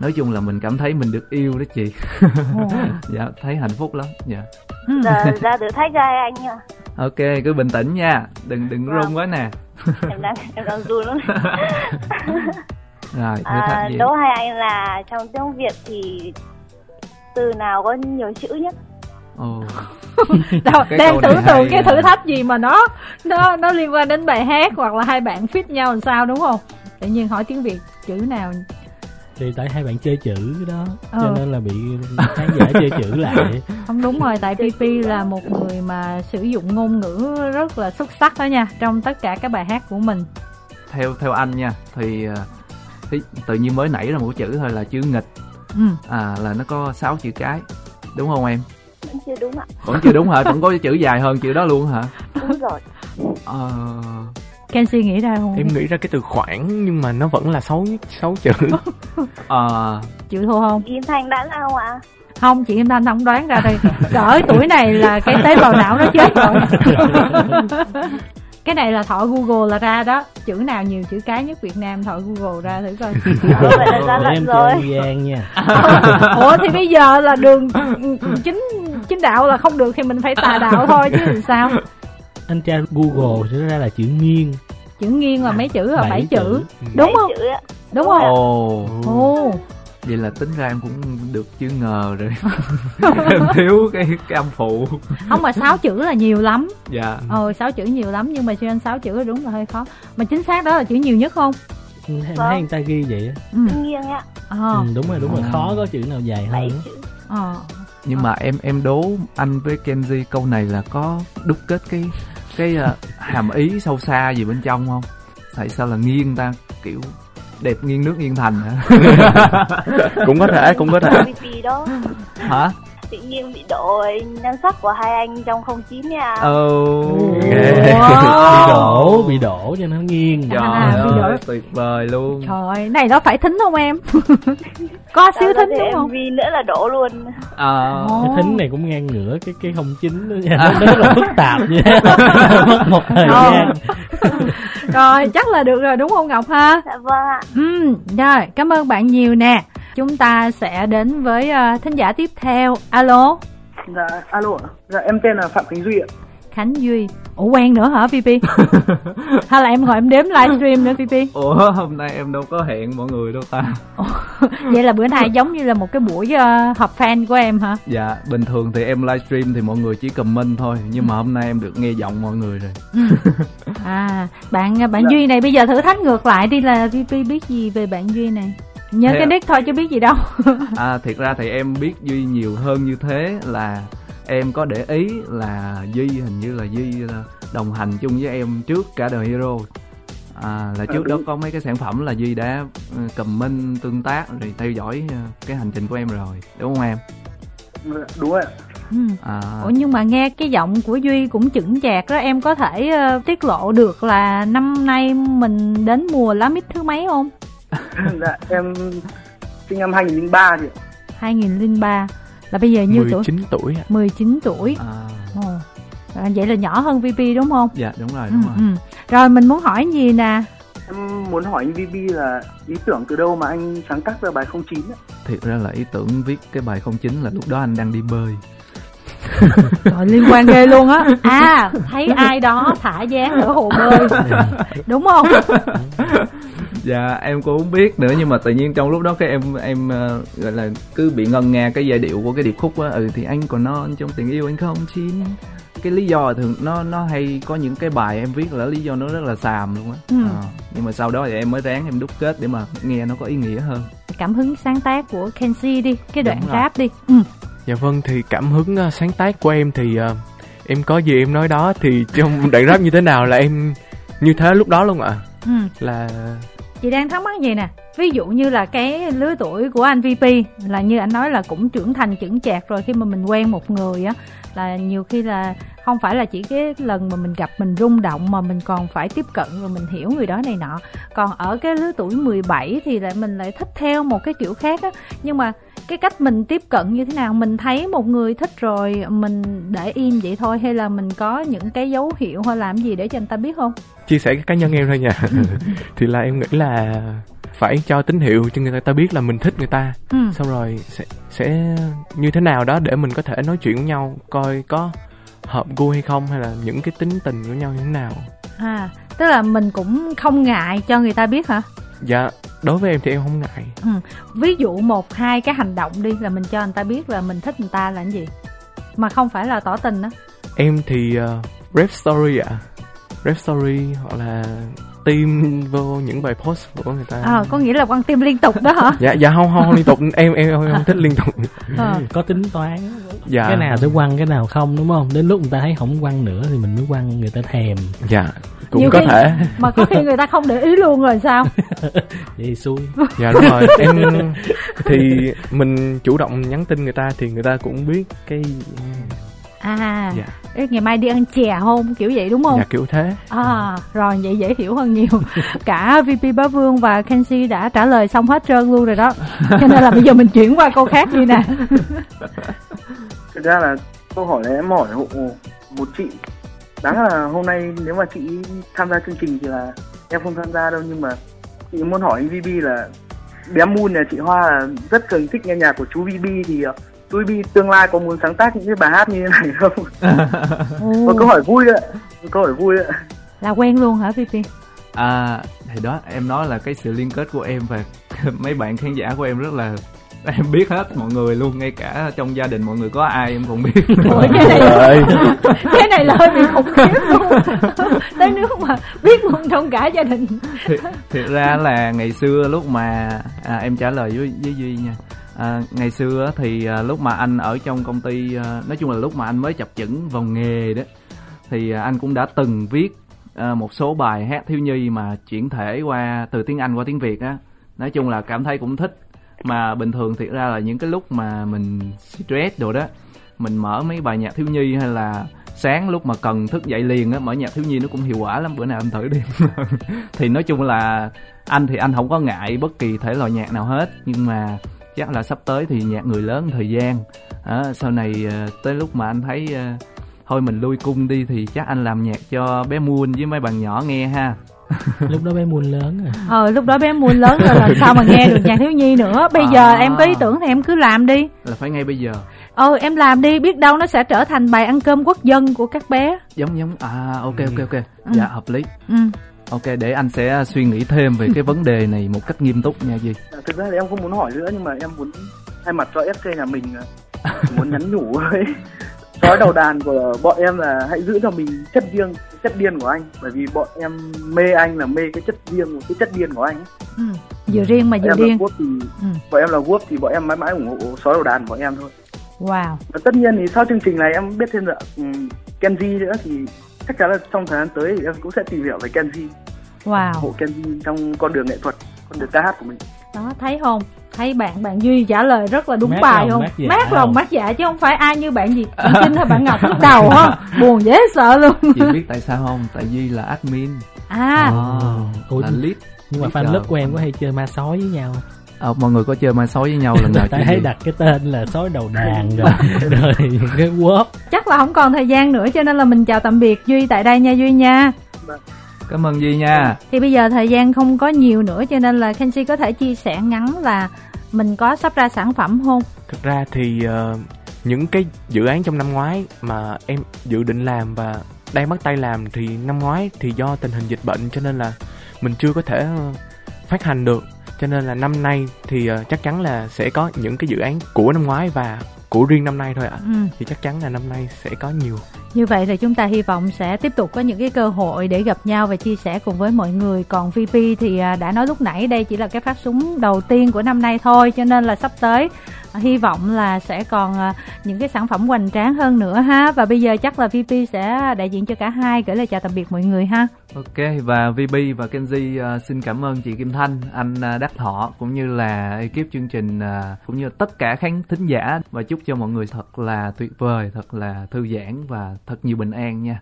nói chung là mình cảm thấy mình được yêu đó chị dạ thấy hạnh phúc lắm dạ Ừ. Giờ ra thử thách cho hai anh nha. ok cứ bình tĩnh nha đừng đừng Vâng. run quá nè Em đang em đang run lắm. rồi thử À, thách gì đố hai anh là trong tiếng Việt thì từ nào có nhiều chữ nhất? ồ Đâu, đang tưởng tượng cái thử thách gì mà nó nó nó liên quan đến bài hát hoặc là hai bạn fit nhau làm sao đúng không tự nhiên hỏi tiếng việt chữ nào thì tại hai bạn chơi chữ đó Ờ. cho nên là bị khán giả chơi chữ lại. Không đúng rồi tại PP là một người mà sử dụng ngôn ngữ rất là xuất sắc đó nha trong tất cả các bài hát của mình. Theo theo anh nha thì, à, thì tự nhiên mới nảy ra một chữ thôi là chữ nghịch. Ừ. à là nó có 6 chữ cái đúng không em? Vẫn chưa đúng ạ. vẫn chưa đúng hả? Cũng có chữ dài hơn chữ đó luôn hả? Đúng rồi. ờ. Kenzie nghĩ ra không? Em nghĩ ra cái từ khoảng nhưng mà nó vẫn là sáu sáu chữ ờ. Chịu thua không? Kim Thanh đã ra không ạ? không chị Kim Thanh không đoán ra đây cỡ tuổi này là cái tế bào não nó chết rồi. Cái này là thọ Google là ra đó. Chữ nào nhiều chữ cái nhất Việt Nam thọ Google ra thử coi. Là ra em rồi. gian nha. Ủa thì bây giờ là đường chính chính đạo là không được thì mình phải tà đạo thôi chứ làm sao? Anh tra google sẽ ra là chữ nghiêng. Chữ nghiêng là mấy chữ là bảy, Bảy chữ. chữ. đúng không? chữ. Đúng không ồ. Ồ. Vậy là tính ra em cũng được chữ ngờ rồi. Em thiếu cái cái âm phụ. Không mà sáu chữ là nhiều lắm. Dạ. Ờ sáu chữ nhiều lắm nhưng mà cho anh sáu chữ là đúng là hơi khó. Mà chính xác đó là chữ nhiều nhất không? Em thấy người ta ghi vậy á. Ừ. Nghiêng ạ. ờ. Ừ, đúng rồi đúng rồi. À. khó có chữ nào dài Bảy hơn. chữ. ờ. Nhưng mà em em đố anh với Kenji câu này là có đúc kết cái cái ờ, hàm ý sâu xa gì bên trong không? Tại sao là nghiêng ta? Kiểu đẹp nghiêng nước nghiêng thành hả? Cũng có thể cũng có thể. Đó. hả? Tự nhiên bị độ nhan sắc của hai anh trong 09 nha. ờ bị wow. đổ bị đổ cho nó nghiêng trời À, bây giờ- ơi. tuyệt vời luôn. Trời ơi, này nó phải thính không em? Có xíu Tạo ra thính đúng không? MV nữa là đổ luôn. Ờ, Ồ. cái thính này cũng ngang ngửa cái cái không chính đó nha. Nó rất là phức tạp nha. Mất một thời gian rồi chắc là được rồi đúng không ngọc ha Dạ vâng ạ. Ừ, rồi, cảm ơn bạn nhiều nè. Chúng ta sẽ đến với uh, thính giả tiếp theo. Alo, Dạ, alo ạ. Dạ, em tên là Phạm Khánh Duy ạ. Khánh Duy. Ủa quen nữa hả VP? Hay là em ngồi em đếm livestream nữa VP? ủa hôm nay em đâu có hẹn mọi người đâu ta Vậy là bữa nay giống như là một cái buổi uh, họp fan của em hả? dạ bình thường thì em livestream thì mọi người chỉ comment thôi nhưng mà hôm nay em được nghe giọng mọi người rồi À, bạn bạn Dạ. Duy này bây giờ thử thách ngược lại đi là VP biết gì về bạn Duy này? Nhớ Thế cái à? nick thôi chứ biết gì đâu. à thiệt ra thì em biết duy nhiều hơn như thế là em có để ý là duy hình như là duy là đồng hành chung với em trước cả đời hero à, là trước À, đó có mấy cái sản phẩm là duy đã ờ, comment tương tác rồi theo dõi ờ, cái hành trình của em rồi đúng không em đúng rồi ạ. Ừ. à, Ủa nhưng mà nghe cái giọng của Duy cũng chững chạc đó Em có thể ờ, tiết lộ được là năm nay mình đến mùa lá mít thứ mấy không? dạ em sinh năm 2003 chị ạ. 2003 Là bây giờ nhiêu tuổi? 19 tuổi ạ. 19 tuổi à, Ồ. À, Vậy là nhỏ hơn VP đúng không? dạ đúng rồi Ừ, đúng rồi ừ. Rồi mình muốn hỏi gì nè em muốn hỏi anh VB là ý tưởng từ đâu mà anh sáng tác ra bài 09 ạ? thiệt ra là ý tưởng viết cái bài 09 là lúc đó anh đang đi bơi Rồi liên quan ghê luôn á À thấy ai đó thả dáng ở hồ bơi Đúng không? dạ em cũng không biết nữa nhưng mà tự nhiên trong lúc đó cái em em ờ, gọi là cứ bị ngân nga cái giai điệu của cái điệp khúc á ừ thì anh còn non trong tình yêu anh không chín cái lý do thường nó nó hay có những cái bài em viết là lý do nó rất là xàm luôn á Ừ. Ờ, nhưng mà sau đó thì em mới ráng em đúc kết để mà nghe nó có ý nghĩa hơn Cảm hứng sáng tác của Kenzie đi Cái đoạn Đúng rồi. rap đi ừ. Dạ vâng thì cảm hứng ờ, sáng tác của em thì ờ, em có gì em nói đó thì trong đoạn rap như thế nào là em như thế lúc đó luôn ạ. Ừ. Là Chị đang thắc mắc gì nè. Ví dụ như là cái lứa tuổi của anh VP Là như anh nói là cũng trưởng thành chững chạc rồi Khi mà mình quen một người á, Là nhiều khi là không phải là chỉ cái lần mà mình gặp mình rung động Mà mình còn phải tiếp cận rồi mình hiểu người đó này nọ. Còn ở cái lứa tuổi 17 thì lại mình lại thích theo một cái kiểu khác á. Nhưng mà cái cách mình tiếp cận như thế nào Mình thấy một người thích rồi Mình để im vậy thôi Hay là mình có những cái dấu hiệu hay làm gì để cho anh ta biết không chia sẻ cái cá nhân em thôi nha. thì là em nghĩ là phải cho tín hiệu cho người ta biết là mình thích người ta. ừ. Xong rồi sẽ sẽ như thế nào đó để mình có thể nói chuyện với nhau coi có hợp gu hay không hay là những cái tính tình của nhau như thế nào. À, tức là mình cũng không ngại cho người ta biết hả? Dạ, đối với em thì em không ngại. Ừ. Ví dụ một hai cái hành động đi là mình cho người ta biết là mình thích người ta là cái gì. Mà không phải là tỏ tình đó. Em thì uh, rap story ạ. Rap story hoặc là tim vô những bài post của người ta. À, có nghĩa là quan tim liên tục đó hả? Dạ dạ không không, không liên tục em em em không thích liên tục. Ờ. có tính toán Dạ. cái nào sẽ quăng cái nào không đúng không đến lúc người ta thấy không quăng nữa thì mình mới quăng người ta thèm Dạ, cũng Nhiều có khi- thể. Mà có khi người ta không để ý luôn rồi sao? vậy thì xui Dạ đúng rồi. Em thì mình chủ động nhắn tin người ta thì người ta cũng biết cái À, Dạ. Ê, ngày mai đi ăn chè không? Kiểu vậy đúng không? dạ kiểu thế. À, rồi vậy dễ hiểu hơn nhiều. Cả VP Bá Vương và Kenzie đã trả lời xong hết trơn luôn rồi đó. Cho nên là bây giờ mình chuyển qua câu khác đi nè. Thực ra là câu hỏi này em hỏi hộ một chị Đáng là hôm nay nếu mà chị tham gia chương trình thì là em không tham gia đâu nhưng mà chị muốn hỏi anh VB là bé Moon nhà chị Hoa là rất cần thích nghe nhạc của chú VB thì ờ, chú VB tương lai có muốn sáng tác những cái bài hát như thế này không? Một câu hỏi vui ạ. Một câu hỏi vui ạ. Là quen luôn hả VP? à thì đó em nói là cái sự liên kết của em và mấy bạn khán giả của em rất là em biết hết mọi người luôn ngay cả trong gia đình mọi người có ai em cũng biết Ủa, cái này Trời cái này là hơi bị khủng khiếp luôn. Tới nước mà biết luôn trong cả gia đình. Thiệt, thiệt ra là ngày xưa lúc mà à, em trả lời với, với duy nha. À, ngày xưa thì à, lúc mà anh ở trong công ty à, nói chung là lúc mà anh mới chập chững vào nghề đó thì à, anh cũng đã từng viết à, một số bài hát thiếu nhi mà chuyển thể qua từ tiếng anh qua tiếng việt á. Nói chung là cảm thấy cũng thích mà bình thường thiệt ra là những cái lúc mà mình stress đồ đó mình mở mấy bài nhạc thiếu nhi hay là sáng lúc mà cần thức dậy liền á mở nhạc thiếu nhi nó cũng hiệu quả lắm bữa nào anh thử đi. Thì nói chung là anh thì anh không có ngại bất kỳ thể loại nhạc nào hết nhưng mà chắc là sắp tới thì nhạc người lớn thời gian. À, sau này ờ, tới lúc mà anh thấy ờ, thôi mình lui cung đi thì chắc anh làm nhạc cho bé muôn với mấy bạn nhỏ nghe ha. lúc đó bé muôn lớn rồi. Ờ lúc đó bé muốn lớn rồi làm sao mà nghe được nhạc thiếu nhi nữa. Bây giờ À. em có ý tưởng thì em cứ làm đi. Là phải ngay bây giờ. Ờ em làm đi biết đâu nó sẽ trở thành bài ăn cơm quốc dân của các bé. Giống giống. À ok ok ok. Ừ. dạ hợp lý. Ừ. Ok để anh sẽ suy nghĩ thêm về cái vấn đề này một cách nghiêm túc nha Duy. À, Thực ra thì em không muốn hỏi nữa nhưng mà em muốn thay mặt cho FC nhà mình à, muốn nhắn nhủ với sói đầu đàn của bọn em là hãy giữ cho mình chất riêng chất điên của anh bởi vì bọn em mê anh là mê cái chất riêng cái chất điên của anh ấy. ừ vừa riêng mà vừa em điên là thì Ừ. bọn em là quốc thì bọn em mãi mãi ủng hộ sói đầu đàn của bọn em thôi. Wow. Và tất nhiên thì sau chương trình này em biết thêm được um, Kenji nữa thì chắc chắn là trong thời gian tới thì em cũng sẽ tìm hiểu về Kenji. Wow. Hộ Kenji trong con đường nghệ thuật con đường ca hát của mình đó thấy không? Thấy bạn bạn duy trả lời rất là đúng Mát bài lòng, không? mát dạ mát lòng không? mát dạ chứ không phải ai như bạn gì bạn trinh hay bạn ngọc lúc đầu ha buồn dễ sợ luôn. Chị biết tại sao không? Tại vì là admin. À. Ủa, là lead nhưng mà fan lớp của em có hay chơi ma sói với nhau Ờ, mọi người có chơi mai sói với nhau lần nào tại chưa thấy đặt cái tên là sói đầu đàn rồi. Rồi cái word chắc là không còn thời gian nữa cho nên là mình chào tạm biệt duy tại đây nha duy nha cảm ơn duy nha. Thì bây giờ thời gian không có nhiều nữa cho nên là Kenji có thể chia sẻ ngắn là mình có sắp ra sản phẩm không? Thực ra thì ờ, những cái dự án trong năm ngoái mà em dự định làm và đang bắt tay làm thì năm ngoái thì do tình hình dịch bệnh cho nên là mình chưa có thể ờ, phát hành được. Cho nên là năm nay thì ờ, chắc chắn là sẽ có những cái dự án của năm ngoái và của riêng năm nay thôi ạ ừ. thì chắc chắn là năm nay sẽ có nhiều Như vậy thì chúng ta hy vọng sẽ tiếp tục có những cái cơ hội để gặp nhau và chia sẻ cùng với mọi người. Còn VP thì à, đã nói lúc nãy đây chỉ là cái phát súng đầu tiên của năm nay thôi cho nên là sắp tới à, hy vọng là sẽ còn ờ, những cái sản phẩm hoành tráng hơn nữa ha. Và bây giờ chắc là VP sẽ đại diện cho cả hai gửi lời chào tạm biệt mọi người ha. Ok và VP và Kenji ờ, xin cảm ơn chị Kim Thanh, anh ờ, Đắc Thọ cũng như là ekip chương trình cũng như tất cả khán thính giả và chúc cho mọi người thật là tuyệt vời, thật là thư giãn và thật nhiều bình an nha.